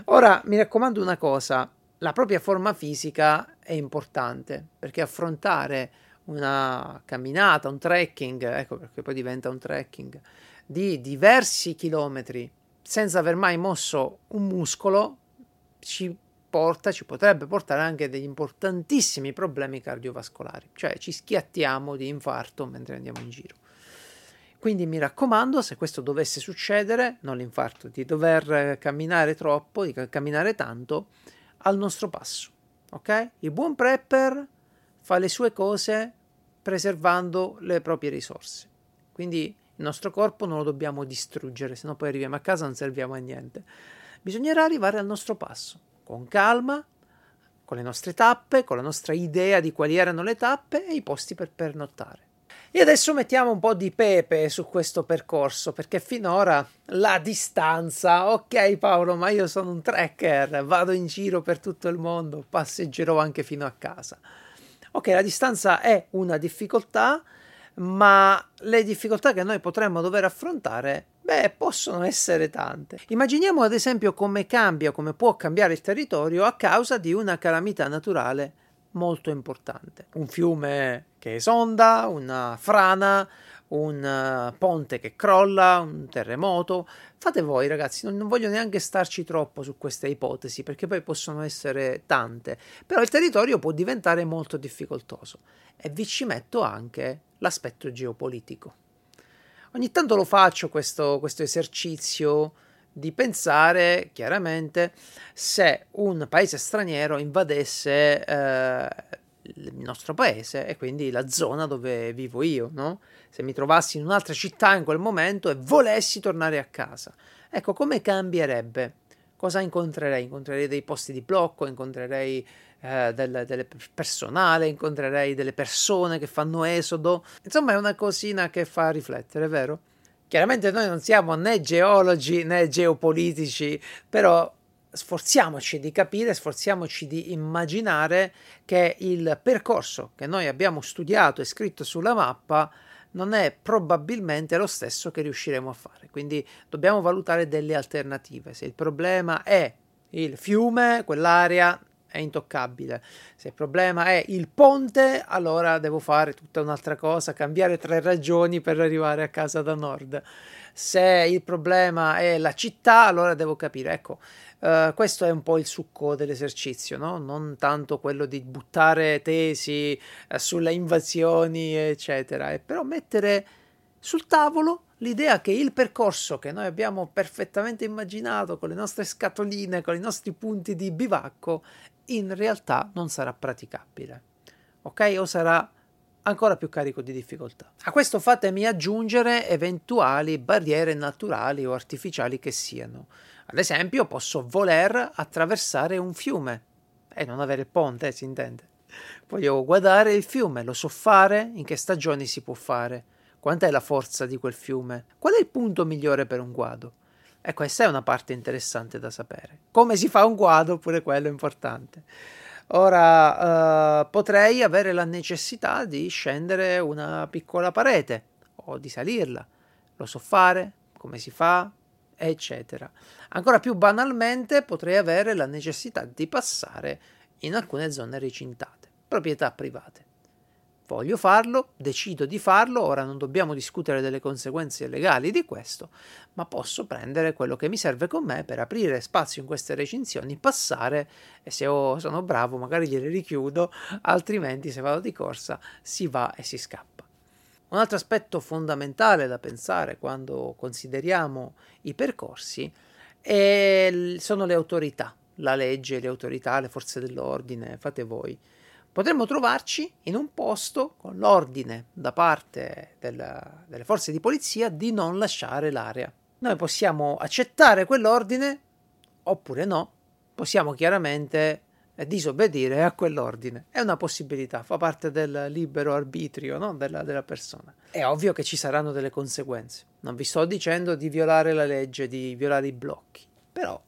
Ora, mi raccomando una cosa, la propria forma fisica è importante, perché affrontare una camminata, un trekking, ecco perché poi diventa un trekking, di diversi chilometri senza aver mai mosso un muscolo ci porta, ci potrebbe portare anche degli importantissimi problemi cardiovascolari, cioè ci schiattiamo di infarto mentre andiamo in giro. Quindi mi raccomando, se questo dovesse succedere, non l'infarto, di dover camminare troppo, di camminare tanto, al nostro passo. Ok? Il buon prepper fa le sue cose preservando le proprie risorse. Quindi il nostro corpo non lo dobbiamo distruggere, se no poi arriviamo a casa e non serviamo a niente. Bisognerà arrivare al nostro passo con calma, con le nostre tappe, con la nostra idea di quali erano le tappe e i posti per pernottare. E adesso mettiamo un po' di pepe su questo percorso, perché finora la distanza, ok Paolo, ma io sono un trekker, vado in giro per tutto il mondo, passeggerò anche fino a casa. Ok, la distanza è una difficoltà, ma le difficoltà che noi potremmo dover affrontare Beh, possono essere tante. Immaginiamo ad esempio come cambia, come può cambiare il territorio a causa di una calamità naturale molto importante. Un fiume che esonda, una frana, un uh, ponte che crolla, un terremoto. Fate voi ragazzi, non, non, voglio neanche starci troppo su queste ipotesi perché poi possono essere tante, però il territorio può diventare molto difficoltoso e vi ci metto anche l'aspetto geopolitico. Ogni tanto lo faccio questo, questo esercizio di pensare chiaramente se un paese straniero invadesse eh, il nostro paese e quindi la zona dove vivo io, no? Se mi trovassi in un'altra città in quel momento e volessi tornare a casa. Ecco, come cambierebbe? Cosa incontrerei? Incontrerei dei posti di blocco, incontrerei eh, del, del, personale, incontrerei delle persone che fanno esodo. Insomma, è una cosina che fa riflettere, vero? Chiaramente noi non siamo né geologi né geopolitici, però sforziamoci di capire, sforziamoci di immaginare che il percorso che noi abbiamo studiato e scritto sulla mappa non è probabilmente lo stesso che riusciremo a fare. Quindi dobbiamo valutare delle alternative. Se il problema è il fiume, quell'area è intoccabile. Se il problema è il ponte, allora devo fare tutta un'altra cosa, cambiare tre ragioni per arrivare a casa da nord. Se il problema è la città, allora devo capire, ecco, Uh, questo è un po' il succo dell'esercizio, no? non tanto quello di buttare tesi uh, sulle invasioni, eccetera, e però mettere sul tavolo l'idea che il percorso che noi abbiamo perfettamente immaginato con le nostre scatoline, con i nostri punti di bivacco, in realtà non sarà praticabile, ok? O sarà ancora più carico di difficoltà. A questo fatemi aggiungere eventuali barriere naturali o artificiali che siano. Ad esempio, posso voler attraversare un fiume e non avere il ponte, si intende. Voglio guardare il fiume, lo so fare? In che stagioni si può fare? Quant'è la forza di quel fiume? Qual è il punto migliore per un guado? E questa è una parte interessante da sapere. Come si fa un guado, pure quello è importante. Ora eh, potrei avere la necessità di scendere una piccola parete o di salirla. Lo so fare? Come si fa? Eccetera. Ancora più banalmente potrei avere la necessità di passare in alcune zone recintate, proprietà private voglio farlo, decido di farlo, ora non dobbiamo discutere delle conseguenze legali di questo, ma posso prendere quello che mi serve con me per aprire spazio in queste recinzioni, passare e se sono bravo magari gliele richiudo, altrimenti se vado di corsa si va e si scappa. Un altro aspetto fondamentale da pensare quando consideriamo i percorsi è, sono le autorità, la legge, le autorità, le forze dell'ordine, fate voi potremmo trovarci in un posto con l'ordine da parte del, delle forze di polizia di non lasciare l'area. Noi possiamo accettare quell'ordine oppure no, possiamo chiaramente disobbedire a quell'ordine. È una possibilità, fa parte del libero arbitrio no? della, della persona. È ovvio che ci saranno delle conseguenze. Non vi sto dicendo di violare la legge, di violare i blocchi, però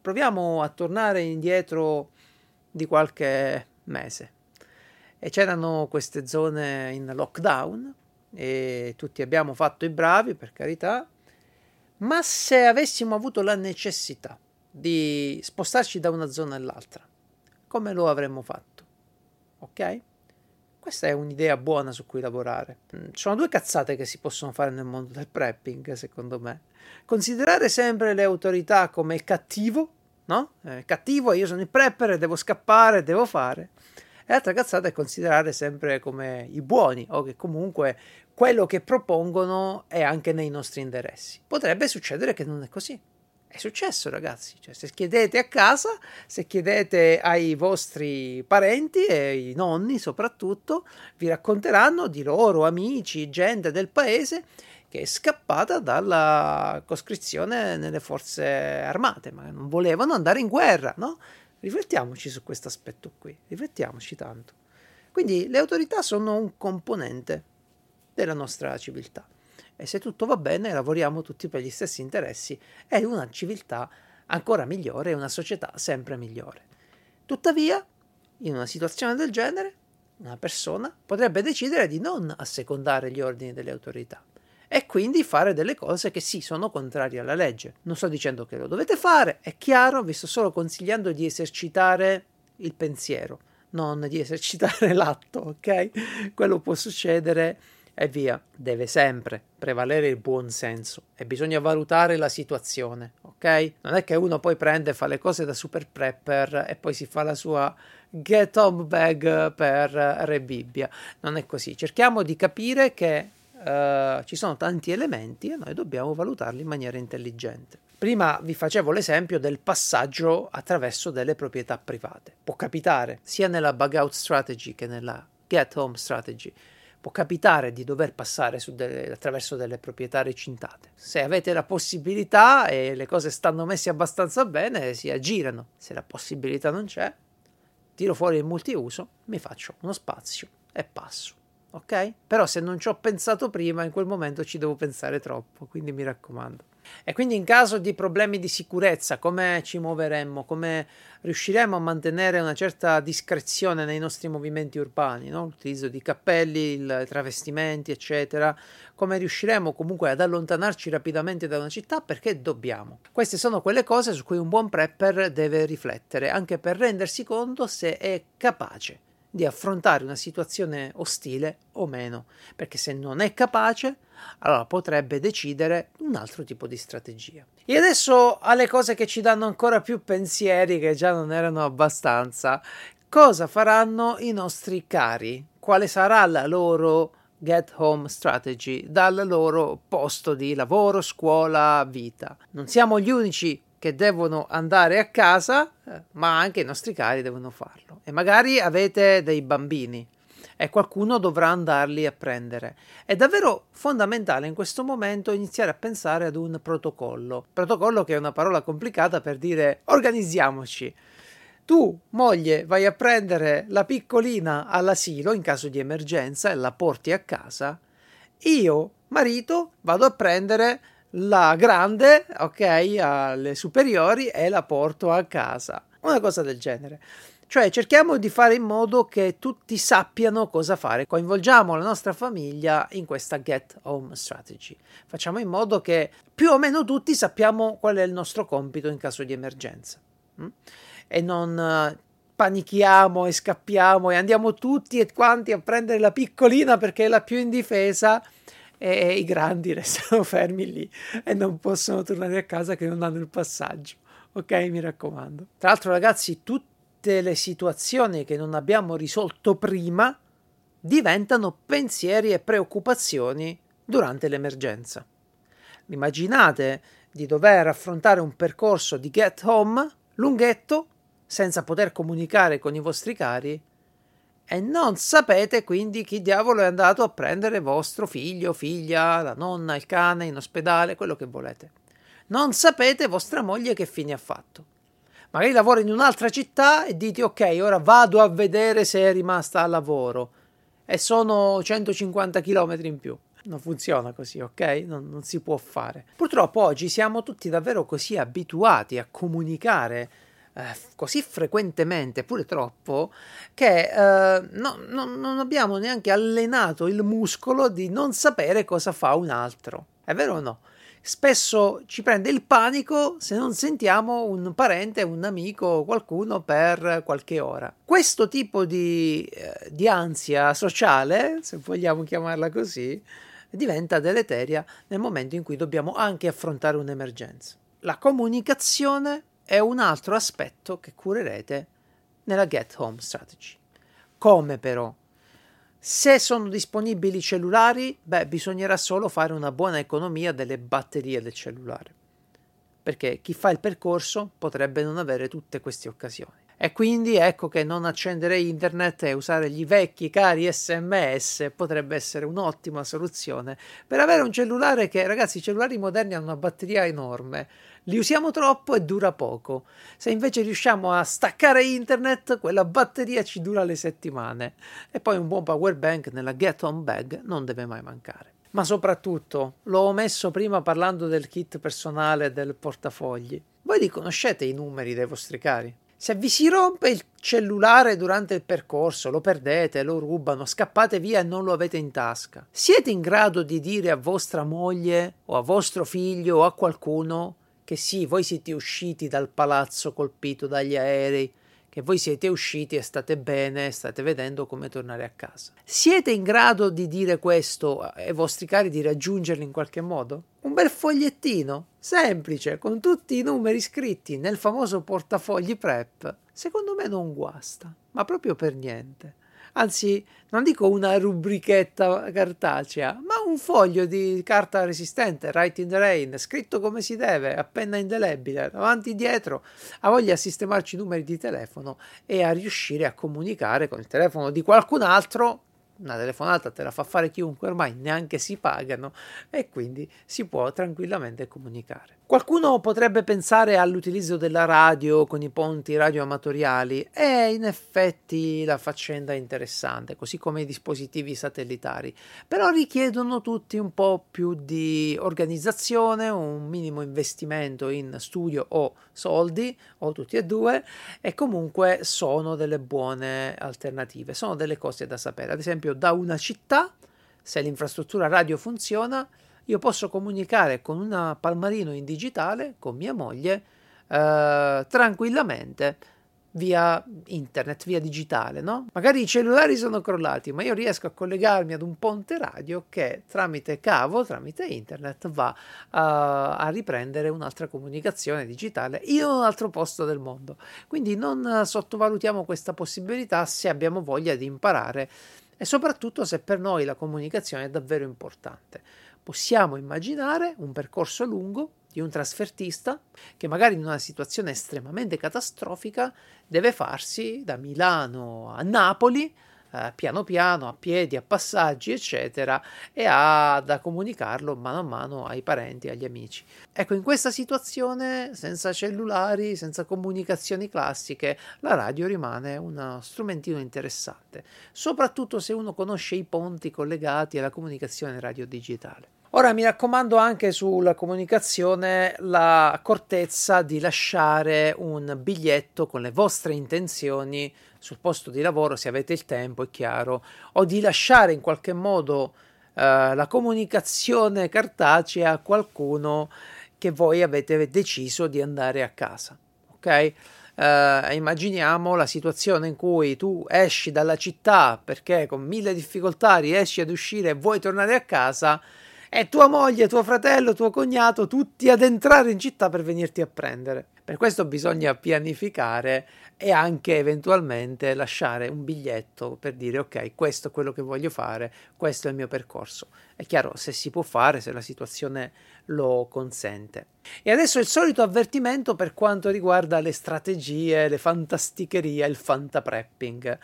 proviamo a tornare indietro di qualche mese. E c'erano queste zone in lockdown e tutti abbiamo fatto i bravi, per carità, ma se avessimo avuto la necessità di spostarci da una zona all'altra, come lo avremmo fatto? Ok? Questa è un'idea buona su cui lavorare. Mm, ci sono due cazzate che si possono fare nel mondo del prepping, secondo me. Considerare sempre le autorità come il cattivo no? È cattivo, io sono il prepper, devo scappare, devo fare. E l'altra cazzata è considerare sempre come i buoni o che comunque quello che propongono è anche nei nostri interessi. Potrebbe succedere che non è così. È successo, ragazzi. Cioè, se chiedete a casa, se chiedete ai vostri parenti e ai nonni soprattutto, vi racconteranno di loro amici, gente del paese che è scappata dalla coscrizione nelle forze armate, ma non volevano andare in guerra, no? Riflettiamoci su questo aspetto qui, riflettiamoci tanto. Quindi le autorità sono un componente della nostra civiltà e se tutto va bene lavoriamo tutti per gli stessi interessi e una civiltà ancora migliore e una società sempre migliore. Tuttavia, in una situazione del genere, una persona potrebbe decidere di non assecondare gli ordini delle autorità e quindi fare delle cose che sì sono contrarie alla legge. Non sto dicendo che lo dovete fare, è chiaro, vi sto solo consigliando di esercitare il pensiero, non di esercitare l'atto, ok? Quello può succedere e via. Deve sempre prevalere il buon senso e bisogna valutare la situazione, ok? Non è che uno poi prende, fa le cose da super prepper e poi si fa la sua get home bag per Re Bibbia. Non è così. Cerchiamo di capire che Uh, ci sono tanti elementi e noi dobbiamo valutarli in maniera intelligente. Prima vi facevo l'esempio del passaggio attraverso delle proprietà private. Può capitare sia nella bug out strategy che nella get home strategy. Può capitare di dover passare delle, attraverso delle proprietà recintate. Se avete la possibilità e le cose stanno messe abbastanza bene, si aggirano. Se la possibilità non c'è, tiro fuori il multiuso, mi faccio uno spazio e passo ok? Però se non ci ho pensato prima, in quel momento ci devo pensare troppo, quindi mi raccomando. E quindi in caso di problemi di sicurezza, come ci muoveremmo? Come riusciremo a mantenere una certa discrezione nei nostri movimenti urbani, no? l'utilizzo di cappelli, i travestimenti, eccetera? Come riusciremo comunque ad allontanarci rapidamente da una città? Perché dobbiamo. Queste sono quelle cose su cui un buon prepper deve riflettere, anche per rendersi conto se è capace di affrontare una situazione ostile o meno, perché se non è capace, allora potrebbe decidere un altro tipo di strategia. E adesso alle cose che ci danno ancora più pensieri, che già non erano abbastanza. Cosa faranno i nostri cari? Quale sarà la loro get home strategy dal loro posto di lavoro, scuola, vita? Non siamo gli unici che devono andare a casa, eh, ma anche i nostri cari devono farlo. E magari avete dei bambini e qualcuno dovrà andarli a prendere. È davvero fondamentale in questo momento iniziare a pensare ad un protocollo. Protocollo che è una parola complicata per dire organizziamoci. Tu, moglie, vai a prendere la piccolina all'asilo in caso di emergenza e la porti a casa. Io, marito, vado a prendere la grande, ok, alle superiori e la porto a casa. Una cosa del genere. Cioè cerchiamo di fare in modo che tutti sappiano cosa fare, coinvolgiamo la nostra famiglia in questa get home strategy. Facciamo in modo che più o meno tutti sappiamo qual è il nostro compito in caso di emergenza. Mm? E non uh, panichiamo e scappiamo e andiamo tutti e quanti a prendere la piccolina perché è la più indifesa e i grandi restano fermi lì e non possono tornare a casa che non hanno il passaggio. Ok, mi raccomando. Tra l'altro, ragazzi, tutte le situazioni che non abbiamo risolto prima diventano pensieri e preoccupazioni durante l'emergenza. Immaginate di dover affrontare un percorso di get home lunghetto senza poter comunicare con i vostri cari e non sapete quindi chi diavolo è andato a prendere vostro figlio, figlia, la nonna, il cane in ospedale, quello che volete. Non sapete vostra moglie che fine ha fatto magari lavora in un'altra città e dite ok, ora vado a vedere se è rimasta al lavoro e sono 150 km in più. Non funziona così, ok? Non, non si può fare. Purtroppo oggi siamo tutti davvero così abituati a comunicare eh, così frequentemente, pure troppo, che eh, no, no, non abbiamo neanche allenato il muscolo di non sapere cosa fa un altro. È vero o no? spesso ci prende il panico se non sentiamo un parente, un amico, qualcuno per qualche ora. Questo tipo di, eh, di ansia sociale, se vogliamo chiamarla così, diventa deleteria nel momento in cui dobbiamo anche affrontare un'emergenza. La comunicazione è un altro aspetto che curerete nella Get Home Strategy. Come però? Se sono disponibili cellulari, beh, bisognerà solo fare una buona economia delle batterie del cellulare, perché chi fa il percorso potrebbe non avere tutte queste occasioni. E quindi ecco che non accendere internet e usare gli vecchi cari sms potrebbe essere un'ottima soluzione per avere un cellulare che, ragazzi, i cellulari moderni hanno una batteria enorme, li usiamo troppo e dura poco. Se invece riusciamo a staccare internet, quella batteria ci dura le settimane. E poi un buon power bank nella get on bag non deve mai mancare. Ma soprattutto, l'ho omesso prima parlando del kit personale del portafogli. Voi riconoscete i numeri dei vostri cari? Se vi si rompe il cellulare durante il percorso, lo perdete, lo rubano, scappate via e non lo avete in tasca, siete in grado di dire a vostra moglie o a vostro figlio o a qualcuno che sì, voi siete usciti dal palazzo colpito dagli aerei, che voi siete usciti e state bene, state vedendo come tornare a casa. Siete in grado di dire questo ai vostri cari, di raggiungerli in qualche modo? Un bel fogliettino, semplice, con tutti i numeri scritti nel famoso portafogli prep, secondo me non guasta, ma proprio per niente anzi non dico una rubrichetta cartacea, ma un foglio di carta resistente, write in the rain, scritto come si deve, a penna indelebile, avanti e dietro, ha voglia di sistemarci i numeri di telefono e a riuscire a comunicare con il telefono di qualcun altro una telefonata te la fa fare chiunque, ormai neanche si pagano e quindi si può tranquillamente comunicare. Qualcuno potrebbe pensare all'utilizzo della radio con i ponti radioamatoriali e in effetti la faccenda è interessante, così come i dispositivi satellitari, però richiedono tutti un po' più di organizzazione, un minimo investimento in studio o soldi o tutti e due e comunque sono delle buone alternative, sono delle cose da sapere. Ad esempio da una città, se l'infrastruttura radio funziona, io posso comunicare con un palmarino in digitale, con mia moglie, eh, tranquillamente, via internet, via digitale, no? Magari i cellulari sono crollati, ma io riesco a collegarmi ad un ponte radio che tramite cavo, tramite internet, va a, a riprendere un'altra comunicazione digitale in un altro posto del mondo. Quindi non sottovalutiamo questa possibilità se abbiamo voglia di imparare e soprattutto se per noi la comunicazione è davvero importante. Possiamo immaginare un percorso lungo di un trasfertista che magari in una situazione estremamente catastrofica deve farsi da Milano a Napoli eh, piano piano, a piedi, a passaggi, eccetera, e ha da comunicarlo mano a mano ai parenti, agli amici. Ecco, in questa situazione, senza cellulari, senza comunicazioni classiche, la radio rimane uno strumentino interessante, soprattutto se uno conosce i ponti collegati alla comunicazione radio digitale. Ora mi raccomando anche sulla comunicazione l'accortezza di lasciare un biglietto con le vostre intenzioni sul posto di lavoro se avete il tempo, è chiaro, o di lasciare in qualche modo eh, la comunicazione cartacea a qualcuno che voi avete deciso di andare a casa. Ok? Uh, immaginiamo la situazione in cui tu esci dalla città perché con mille difficoltà riesci ad uscire e vuoi tornare a casa e tua moglie, tuo fratello, tuo cognato, tutti ad entrare in città per venirti a prendere. Per questo bisogna pianificare e anche eventualmente lasciare un biglietto per dire ok, questo è quello che voglio fare, questo è il mio percorso. È chiaro se si può fare, se la situazione lo consente. E adesso il solito avvertimento per quanto riguarda le strategie, le fantasticherie, il fantaprepping.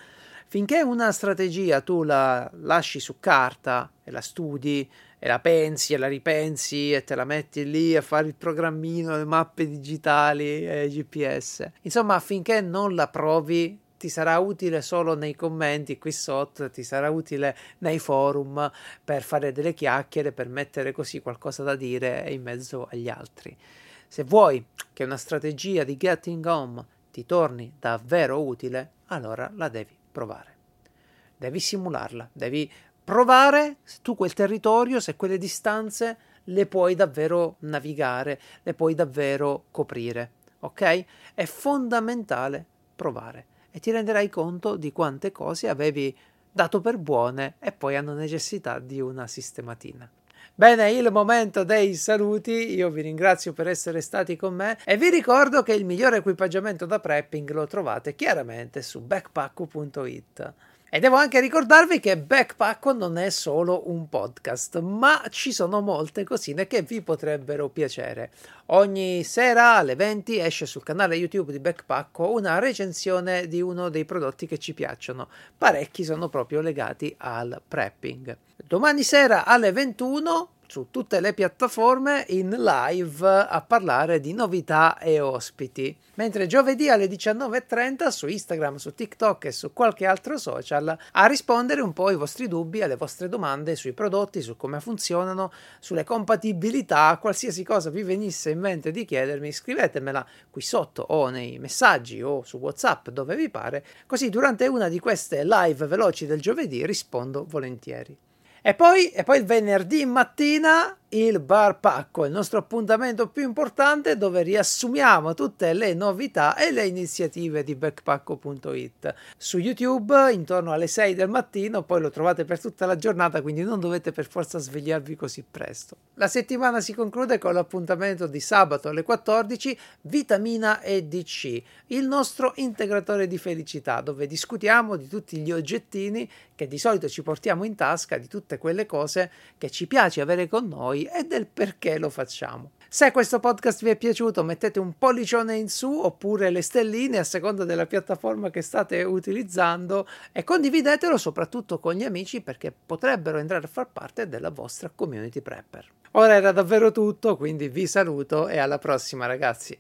Finché una strategia tu la lasci su carta e la studi e la pensi e la ripensi e te la metti lì a fare il programmino, le mappe digitali e GPS. Insomma, finché non la provi, ti sarà utile solo nei commenti qui sotto, ti sarà utile nei forum per fare delle chiacchiere, per mettere così qualcosa da dire in mezzo agli altri. Se vuoi che una strategia di getting home ti torni davvero utile, allora la devi provare. Devi simularla, devi provare se tu quel territorio, se quelle distanze le puoi davvero navigare, le puoi davvero coprire. Ok? È fondamentale provare e ti renderai conto di quante cose avevi dato per buone e poi hanno necessità di una sistematina. Bene, il momento dei saluti, io vi ringrazio per essere stati con me e vi ricordo che il migliore equipaggiamento da prepping lo trovate chiaramente su backpacku.it. E devo anche ricordarvi che Backpack non è solo un podcast, ma ci sono molte cosine che vi potrebbero piacere. Ogni sera alle 20 esce sul canale YouTube di Backpack una recensione di uno dei prodotti che ci piacciono. Parecchi sono proprio legati al prepping. Domani sera alle 21 su tutte le piattaforme in live a parlare di novità e ospiti. Mentre giovedì alle 19.30 su Instagram, su TikTok e su qualche altro social a rispondere un po' ai vostri dubbi, alle vostre domande sui prodotti, su come funzionano, sulle compatibilità, qualsiasi cosa vi venisse in mente di chiedermi, scrivetemela qui sotto o nei messaggi o su WhatsApp dove vi pare, così durante una di queste live veloci del giovedì rispondo volentieri. E poi, e poi il venerdì mattina il Bar Pacco, il nostro appuntamento più importante dove riassumiamo tutte le novità e le iniziative di backpacco.it. Su YouTube intorno alle 6 del mattino, poi lo trovate per tutta la giornata, quindi non dovete per forza svegliarvi così presto. La settimana si conclude con l'appuntamento di sabato alle 14, Vitamina EDC, il nostro integratore di felicità, dove discutiamo di tutti gli oggettini che di solito ci portiamo in tasca, di tutte quelle cose che ci piace avere con e del perché lo facciamo. Se questo podcast vi è piaciuto mettete un pollicione in su oppure le stelline a seconda della piattaforma che state utilizzando e condividetelo soprattutto con gli amici perché potrebbero entrare a far parte della vostra community prepper. Ora era davvero tutto, quindi vi saluto e alla prossima ragazzi.